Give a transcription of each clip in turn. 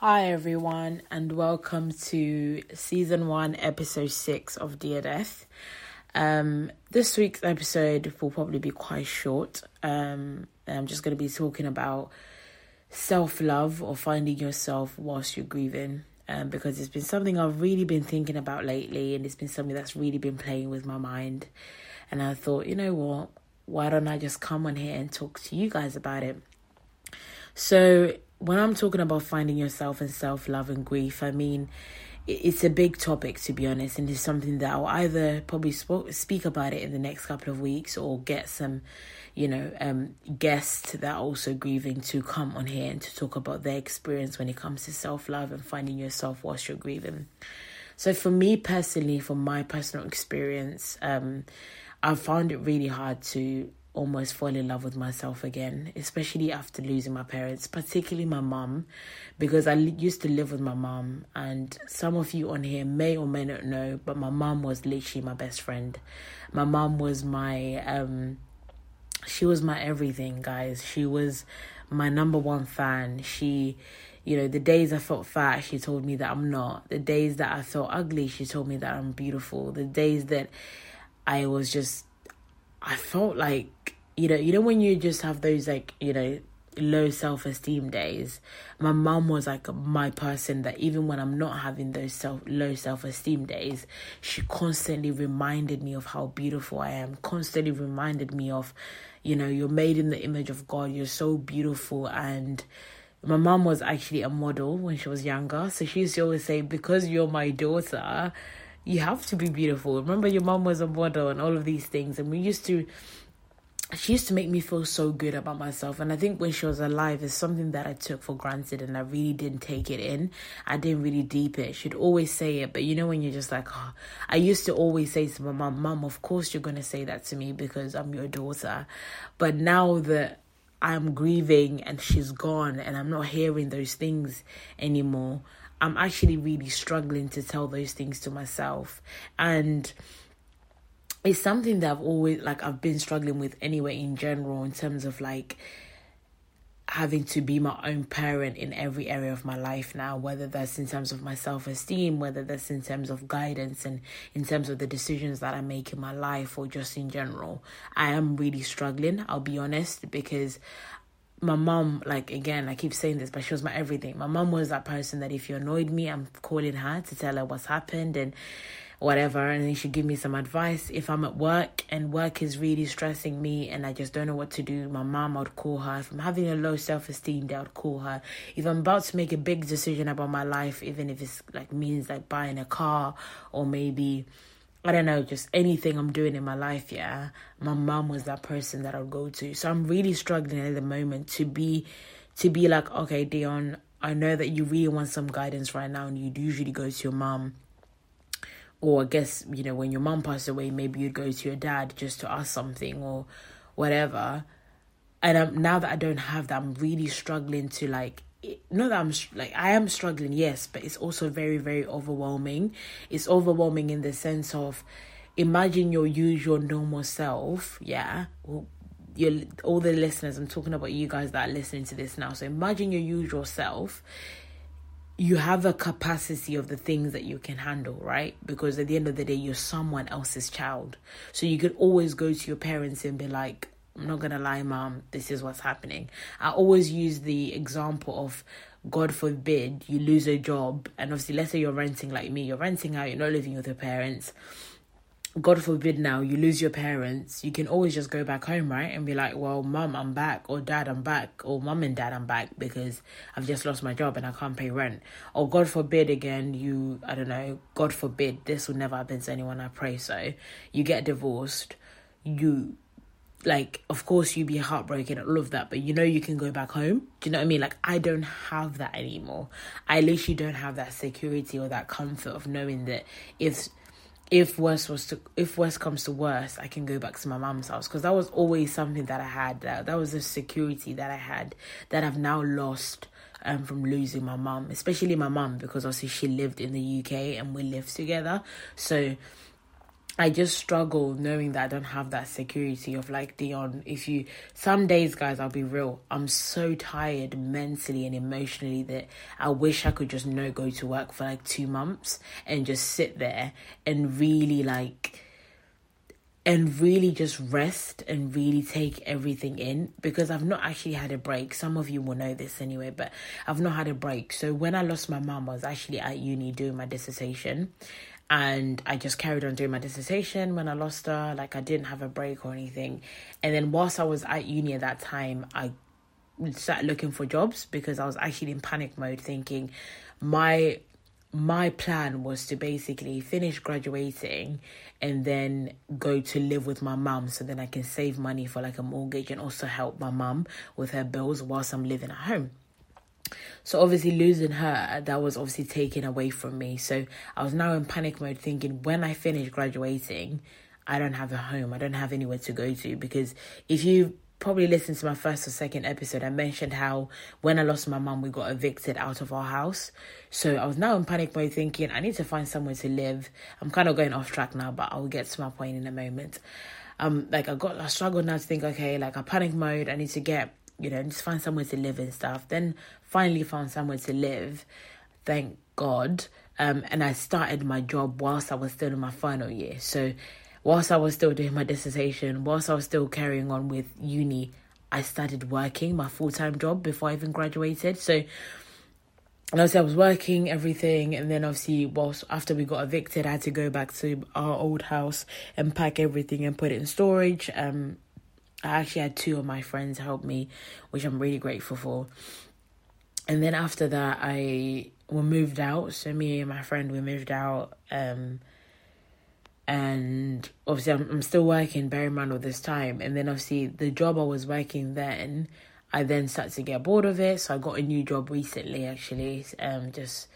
Hi, everyone, and welcome to season one, episode six of Dear Death. Um, this week's episode will probably be quite short. Um, I'm just going to be talking about self love or finding yourself whilst you're grieving. Um, because it's been something I've really been thinking about lately, and it's been something that's really been playing with my mind. And I thought, you know what? Why don't I just come on here and talk to you guys about it? So, when I'm talking about finding yourself and self love and grief, I mean, it's a big topic to be honest, and it's something that I'll either probably speak about it in the next couple of weeks or get some, you know, um, guests that are also grieving to come on here and to talk about their experience when it comes to self love and finding yourself whilst you're grieving. So, for me personally, from my personal experience, um, I found it really hard to almost fall in love with myself again, especially after losing my parents, particularly my mom, because I used to live with my mom. And some of you on here may or may not know, but my mom was literally my best friend. My mom was my, um, she was my everything, guys. She was my number one fan. She, you know, the days I felt fat, she told me that I'm not. The days that I felt ugly, she told me that I'm beautiful. The days that I was just I felt like you know, you know when you just have those like, you know, low self esteem days. My mom was like my person that even when I'm not having those self low self esteem days, she constantly reminded me of how beautiful I am, constantly reminded me of, you know, you're made in the image of God, you're so beautiful and my mom was actually a model when she was younger. So she used to always say, Because you're my daughter, you have to be beautiful. Remember, your mom was a model and all of these things. And we used to, she used to make me feel so good about myself. And I think when she was alive, it's something that I took for granted and I really didn't take it in. I didn't really deep it. She'd always say it. But you know, when you're just like, oh, I used to always say to my mom, Mom, of course you're going to say that to me because I'm your daughter. But now that I'm grieving and she's gone and I'm not hearing those things anymore, I'm actually really struggling to tell those things to myself. And it's something that I've always like I've been struggling with anyway in general in terms of like having to be my own parent in every area of my life now, whether that's in terms of my self esteem, whether that's in terms of guidance and in terms of the decisions that I make in my life or just in general. I am really struggling, I'll be honest, because my mom, like again, I keep saying this, but she was my everything. My mom was that person that if you annoyed me, I'm calling her to tell her what's happened and whatever, and then she give me some advice. If I'm at work and work is really stressing me and I just don't know what to do, my mom, I'd call her. If I'm having a low self esteem, I'd call her. If I'm about to make a big decision about my life, even if it's like means like buying a car or maybe I don't know, just anything I'm doing in my life, yeah, my mom was that person that I'll go to. So I'm really struggling at the moment to be to be like, okay, Dione, I know that you really want some guidance right now and you'd usually go to your mom. Or I guess, you know, when your mom passed away, maybe you'd go to your dad just to ask something or whatever. And um, now that I don't have that, I'm really struggling to like not that I'm like I am struggling, yes, but it's also very very overwhelming. It's overwhelming in the sense of imagine your usual normal self, yeah. Your all the listeners, I'm talking about you guys that are listening to this now. So imagine your usual self. You have a capacity of the things that you can handle, right? Because at the end of the day, you're someone else's child. So you could always go to your parents and be like, I'm not gonna lie, mom, this is what's happening. I always use the example of God forbid you lose a job, and obviously, let's say you're renting like me, you're renting out, you're not living with your parents. God forbid now you lose your parents, you can always just go back home, right? And be like, well, mom, I'm back, or dad, I'm back, or mom and dad, I'm back because I've just lost my job and I can't pay rent. Or God forbid again, you, I don't know, God forbid, this will never happen to anyone, I pray so. You get divorced, you like of course you'd be heartbroken and all of that but you know you can go back home. Do you know what i mean? Like i don't have that anymore. I literally don't have that security or that comfort of knowing that if if worse was to if worse comes to worse i can go back to my mom's house. Because that was always something that i had that, that was a security that i had that i've now lost um, from losing my mom especially my mom because obviously she lived in the uk and we lived together. So I just struggle knowing that I don't have that security of like Dione. If you, some days, guys, I'll be real. I'm so tired mentally and emotionally that I wish I could just no go to work for like two months and just sit there and really like, and really just rest and really take everything in because I've not actually had a break. Some of you will know this anyway, but I've not had a break. So when I lost my mom, I was actually at uni doing my dissertation and I just carried on doing my dissertation when I lost her. Like I didn't have a break or anything. And then whilst I was at uni at that time, I started looking for jobs because I was actually in panic mode, thinking my my plan was to basically finish graduating and then go to live with my mum so then I can save money for like a mortgage and also help my mum with her bills whilst I'm living at home. So obviously losing her, that was obviously taken away from me. So I was now in panic mode thinking when I finish graduating, I don't have a home. I don't have anywhere to go to because if you probably listened to my first or second episode, I mentioned how when I lost my mum, we got evicted out of our house. So I was now in panic mode thinking I need to find somewhere to live. I'm kind of going off track now, but I'll get to my point in a moment. Um, like I got, I struggled now to think, okay, like a panic mode, I need to get you know, just find somewhere to live and stuff. Then finally found somewhere to live, thank God. Um, and I started my job whilst I was still in my final year. So, whilst I was still doing my dissertation, whilst I was still carrying on with uni, I started working my full time job before I even graduated. So, obviously I was working everything, and then obviously whilst after we got evicted, I had to go back to our old house and pack everything and put it in storage. Um, I actually had two of my friends help me, which I'm really grateful for. And then after that, I we moved out. So me and my friend we moved out. Um, and obviously I'm I'm still working. Bear in mind all this time, and then obviously the job I was working then, I then started to get bored of it. So I got a new job recently, actually. Um, just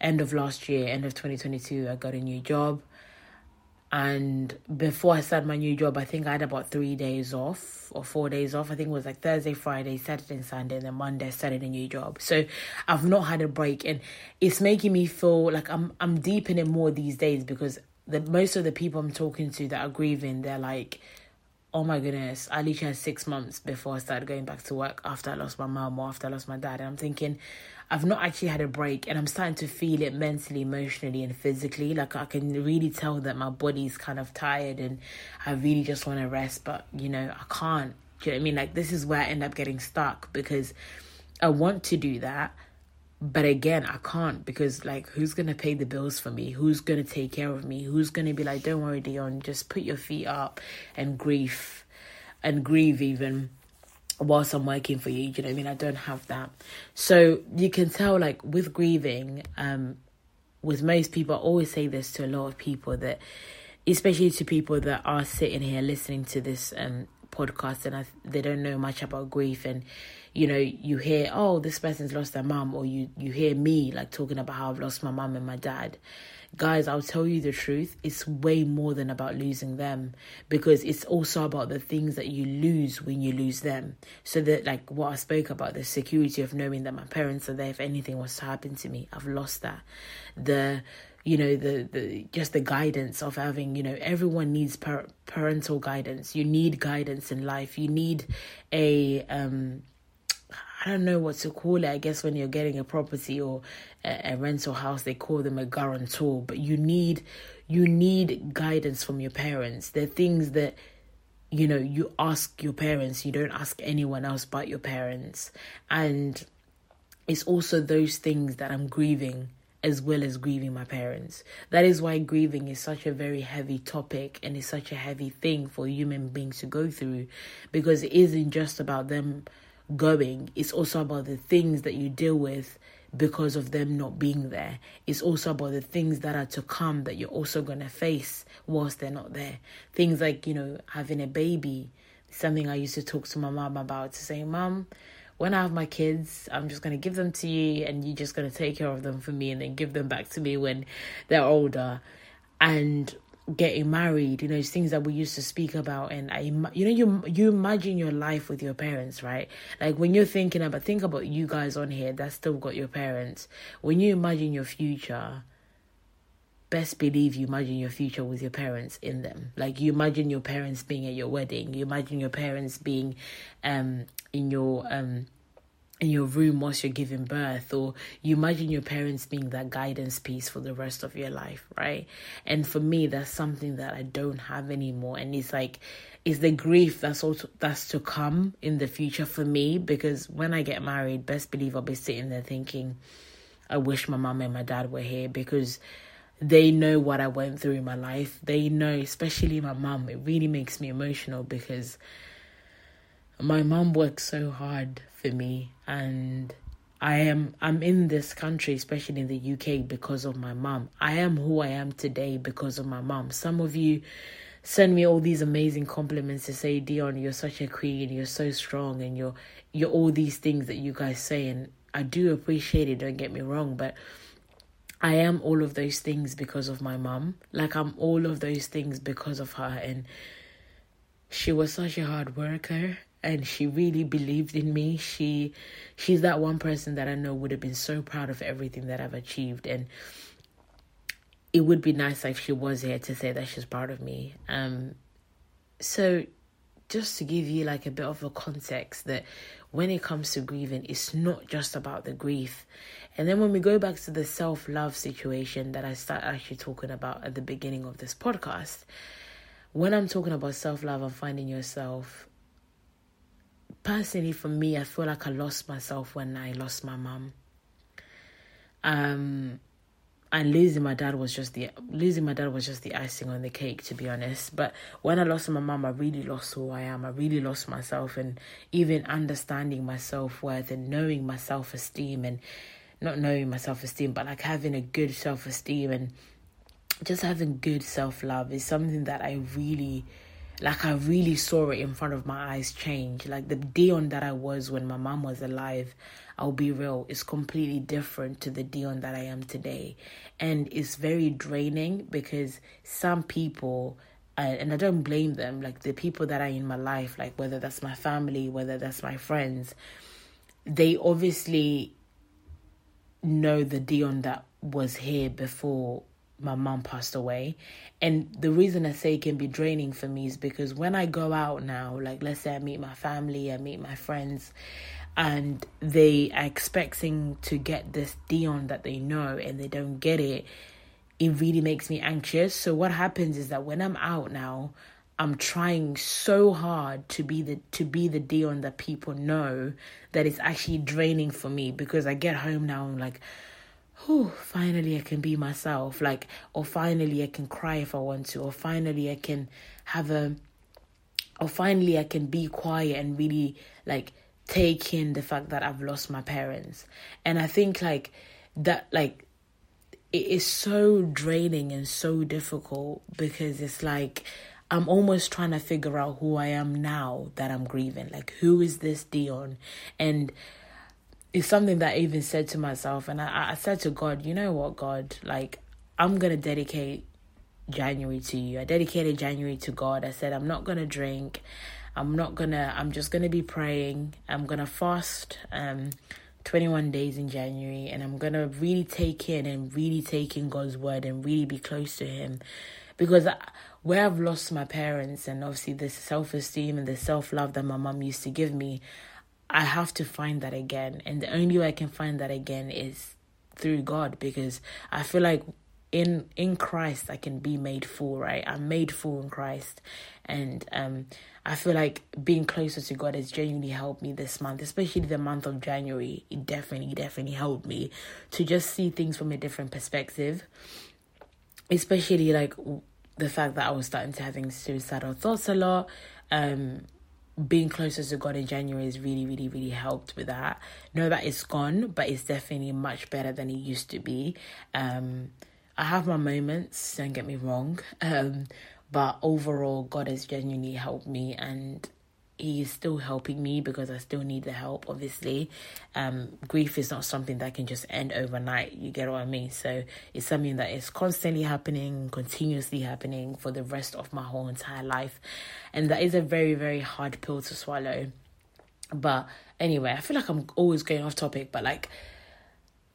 end of last year, end of twenty twenty two, I got a new job. And before I started my new job, I think I had about three days off or four days off. I think it was like Thursday, Friday, Saturday, and Sunday, and then Monday I started a new job. So I've not had a break, and it's making me feel like I'm I'm deep in it more these days because the most of the people I'm talking to that are grieving, they're like, "Oh my goodness, I literally had six months before I started going back to work after I lost my mom or after I lost my dad," and I'm thinking, I've not actually had a break and I'm starting to feel it mentally, emotionally, and physically. Like I can really tell that my body's kind of tired and I really just want to rest, but you know, I can't. Do you know what I mean? Like this is where I end up getting stuck because I want to do that. But again, I can't because like who's gonna pay the bills for me? Who's gonna take care of me? Who's gonna be like, Don't worry, Dione, just put your feet up and grieve and grieve even whilst I'm working for you. you know what I mean? I don't have that. So you can tell, like, with grieving, um, with most people, I always say this to a lot of people that, especially to people that are sitting here listening to this um podcast and I, they don't know much about grief and you know you hear oh this person's lost their mom or you you hear me like talking about how I've lost my mom and my dad guys, I'll tell you the truth, it's way more than about losing them because it's also about the things that you lose when you lose them. So that, like what I spoke about, the security of knowing that my parents are there if anything was to happen to me, I've lost that. The you know the the just the guidance of having you know everyone needs par- parental guidance you need guidance in life you need a um I don't know what to call it. I guess when you're getting a property or a, a rental house, they call them a guarantor. But you need you need guidance from your parents. There are things that you know you ask your parents. You don't ask anyone else but your parents, and it's also those things that I'm grieving as well as grieving my parents. That is why grieving is such a very heavy topic and is such a heavy thing for human beings to go through because it isn't just about them going, it's also about the things that you deal with because of them not being there. It's also about the things that are to come that you're also going to face whilst they're not there. Things like, you know, having a baby. Something I used to talk to my mom about to say, Mom, when I have my kids, I'm just going to give them to you and you're just going to take care of them for me and then give them back to me when they're older. And getting married you know it's things that we used to speak about. And i you know you you imagine your life with your parents right? Like when you're thinking about think about you guys on here that still got your parents. When you imagine your future best believe you imagine your future with your parents in them. Like you imagine your parents being at your wedding, you imagine your parents being um in your um in your room whilst you're giving birth or you imagine your parents being that guidance piece for the rest of your life right? And for me that's something that i don't have anymore. And it's like it's the grief that's also that's to come in the future for me because when i get married best believe i'll be sitting there thinking i wish my mom and my dad were here because they know what i went through in my life. They know especially my mom it really makes me emotional because my mom worked so hard for me and I am I'm in this country, especially in the UK, because of my mom. I am who I am today because of my mom. Some of you send me all these amazing compliments to say, Dione, you're such a queen, you're so strong, and you're you're all these things that you guys say, and I do appreciate it. Don't get me wrong, but I am all of those things because of my mom. Like I'm all of those things because of her, and she was such a hard worker and she really believed in me. She she's that one person that I know would have been so proud of everything that I've achieved and it would be nice if she was here to say that she's proud of me. Um so just to give you like a bit of a context that when it comes to grieving, it's not just about the grief. And then when we go back to the self love situation that I start actually talking about at the beginning of this podcast, when I'm talking about self love and finding yourself, personally for me, I feel like I lost myself when I lost my mom. Um, and losing my dad was just the losing my dad was just the icing on the cake, to be honest. But when I lost my mom, I really lost who I am. I really lost myself, and even understanding my self worth and knowing my self esteem, and not knowing my self esteem, but like having a good self esteem and just having good self love is something that I really like I really saw it in front of my eyes change. Like the Dione that I was when my mom was alive, I'll be real, is completely different to the Dione that I am today. And it's very draining because some people and I don't blame them, like the people that are in my life, like whether that's my family, whether that's my friends, they obviously know the Dione that was here before my mom passed away. And the reason I say it can be draining for me is because when I go out now, like let's say I meet my family, I meet my friends, and they are expecting to get this Dione that they know and they don't get it, it really makes me anxious. So what happens is that when I'm out now, I'm trying so hard to be the to be the Dione that people know that it's actually draining for me because I get home now and like whew, finally I can be myself. Like, or finally I can cry if I want to, or finally I can have a, or finally I can be quiet and really like take in the fact that I've lost my parents. And I think like that, like, it is so draining and so difficult because it's like, I'm almost trying to figure out who I am now that I'm grieving. Like, who is this Dione? And it's something that I even said to myself, and I, I said to God, you know what, God, like I'm gonna dedicate January to you. I dedicated January to God. I said I'm not gonna drink. I'm not gonna. I'm just gonna be praying. I'm gonna fast. Um. 21 days in January and I'm to really take in and really take in God's word and really be close to him because I, where I've lost my parents and obviously the self-esteem and the self-love that my mom used to give me I have to find that again. And the only way I can find that again is through God because I feel like in in Christ I can be made full, right? I'm made full in Christ. And um I feel like being closer to God has genuinely helped me this month, especially the month of January. It definitely, definitely helped me to just see things from a different perspective. Especially like the fact that I was starting to having suicidal thoughts a lot. Um being closer to God in January has really, really, really helped with that. Know that it's gone, but it's definitely much better than it used to be. Um, I have my moments, don't get me wrong. Um, but overall, God has genuinely helped me, and he is still helping me because I still need the help, obviously. Um, grief is not something that can just end overnight, you get what I mean? So it's something that is constantly happening, continuously happening for the rest of my whole entire life. And that is a very, very hard pill to swallow. But anyway, I feel like I'm always going off topic, but like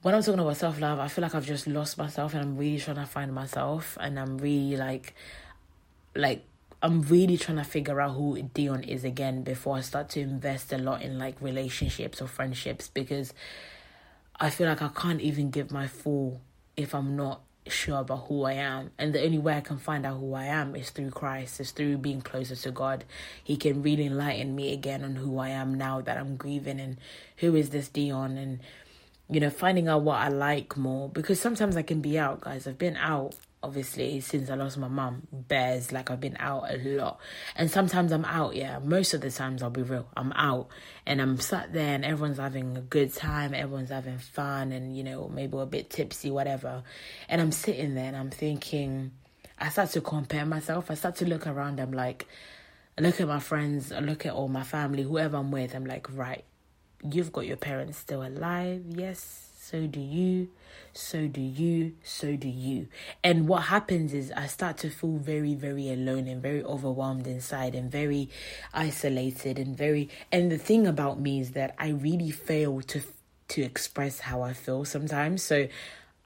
when I'm talking about self love, I feel like I've just lost myself and I'm really trying to find myself and I'm really like like I'm really trying to figure out who Dione is again before I start to invest a lot in like relationships or friendships because I feel like I can't even give my full if I'm not sure about who I am. And the only way I can find out who I am is through Christ, is through being closer to God. He can really enlighten me again on who I am now that I'm grieving and who is this Dione and you know, finding out what I like more because sometimes I can be out, guys. I've been out obviously since I lost my mum, bears like I've been out a lot. And sometimes I'm out, yeah. Most of the times I'll be real. I'm out and I'm sat there and everyone's having a good time, everyone's having fun and you know, maybe a bit tipsy, whatever. And I'm sitting there and I'm thinking I start to compare myself. I start to look around, I'm like I look at my friends, I look at all my family, whoever I'm with, I'm like, right, you've got your parents still alive, yes so do you, so do you, so do you. And what happens is I start to feel very, very alone and very overwhelmed inside and very isolated and very. And the thing about me is that I really fail to to express how I feel sometimes. So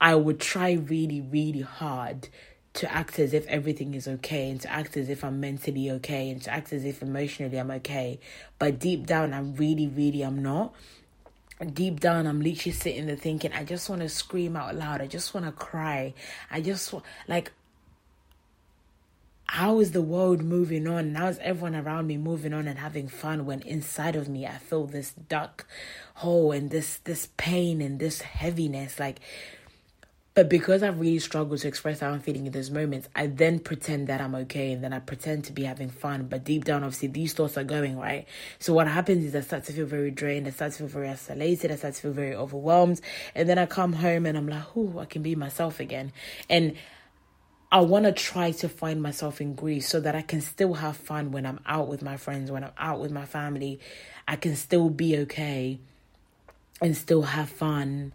I would try really, really hard to act as if everything is okay and to act as if I'm mentally okay and to act as if emotionally I'm okay. But deep down, I'm really, really I'm not deep down i'm literally sitting there thinking i just want to scream out loud. I just want to cry. I just want like how is the world moving on? How is everyone around me moving on and having fun when inside of me i feel this dark hole and this this pain and this heaviness. Like but because I've really struggled to express how I'm feeling in those moments, I then pretend that I'm okay and then I pretend to be having fun. But deep down, obviously, these thoughts are going, right? So what happens is I start to feel very drained, I start to feel very isolated, I start to feel very overwhelmed. And then I come home and I'm like, oh, I can be myself again. And I want to try to find myself in grief so that I can still have fun when I'm out with my friends, when I'm out with my family. I can still be okay and still have fun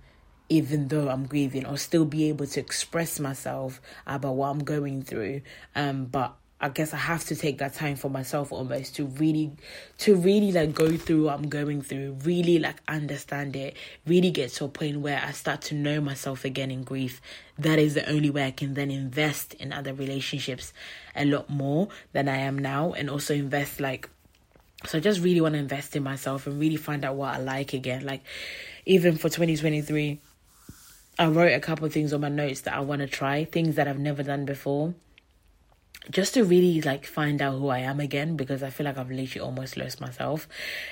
even though I'm grieving, or still be able to express myself about what I'm going through. Um, but I guess I have to take that time for myself almost to really, to really like go through what I'm going through, really like understand it, really get to a point where I start to know myself again in grief. That is the only way I can then invest in other relationships a lot more than I am now, and also invest like. So I just really want to invest in myself and really find out what I like again. Like even for 2023 I wrote a couple things on my notes that I want to try, things that I've never done before, just to really like find out who I am again because I feel like I've literally almost lost myself,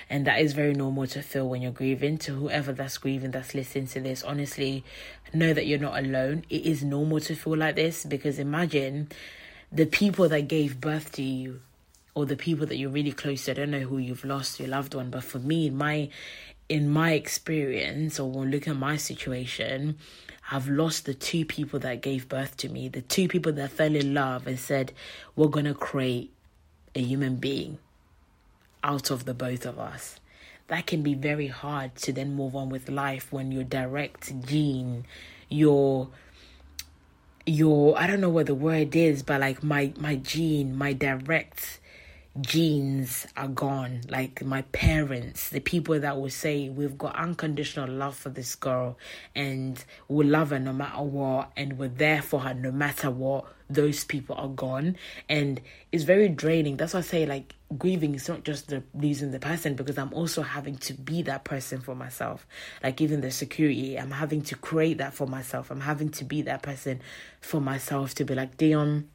and that is very normal to feel when you're grieving. To whoever that's grieving that's listening to this, honestly, know that you're not alone. It is normal to feel like this because imagine the people that gave birth to you or the people that you're really close to. I don't know who you've lost your loved one, but for me, my in my experience or when looking at my situation, I've lost the two people that gave birth to me, the two people that fell in love and said, We're gonna create a human being out of the both of us. That can be very hard to then move on with life when your direct gene, your your I don't know what the word is, but like my my gene, my direct genes are gone. Like my parents, the people that will say we've got unconditional love for this girl and we'll love her no matter what and we're there for her no matter what, those people are gone. And it's very draining. That's why I say like grieving is not just the losing the person because I'm also having to be that person for myself. Like even the security, I'm having to create that for myself. I'm having to be that person for myself to be like Dione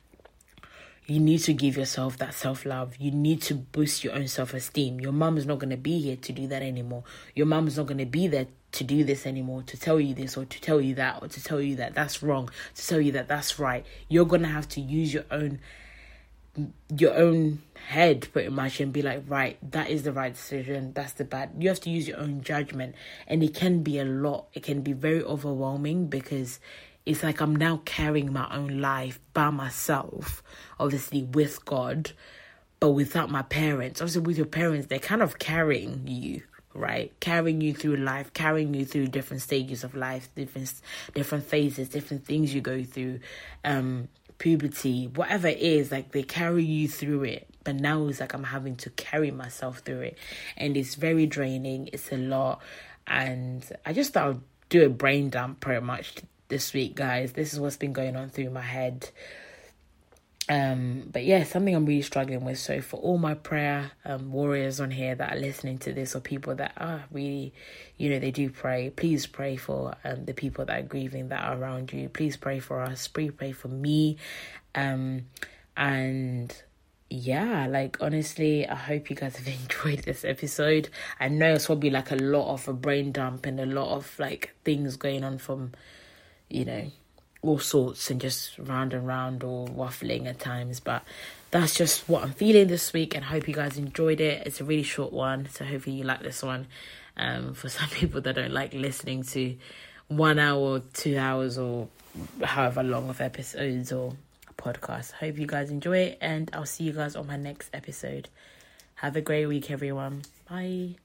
you need to give yourself that self love. You need to boost your own self esteem. Your mom is not going to be here to do that anymore. Your mom is not going to be there to do this anymore, to tell you this or to tell you that or to tell you that that's wrong, to tell you that that's right. You're going to have to use your own your own head pretty much and be like right that is the right decision that's the bad you have to use your own judgment and it can be a lot it can be very overwhelming because it's like I'm now carrying my own life by myself, obviously with God, but without my parents. Obviously, with your parents, they're kind of carrying you, right? Carrying you through life, carrying you through different stages of life, different different phases, different things you go through, um, puberty, whatever it is. Like they carry you through it. But now it's like I'm having to carry myself through it, and it's very draining. It's a lot, and I just thought do a brain dump pretty much this week, guys. This is what's been going on through my head. Um, but yeah, something I'm really struggling with. So for all my prayer um, warriors on here that are listening to this, or people that are really, you know, they do pray. Please pray for um the people that are grieving that are around you. Please pray for us. Please pray for me. Um, and yeah, like honestly, I hope you guys have enjoyed this episode. I know it's probably like a lot of a brain dump and a lot of like things going on from, you know, all sorts and just round and round or waffling at times. But that's just what I'm feeling this week and hope you guys enjoyed it. It's a really short one, so hopefully you like this one. Um, for some people that don't like listening to one hour, two hours, or however long of episodes or podcasts. Hope you guys enjoy it, and I'll see you guys on my next episode. Have a great week, everyone. Bye.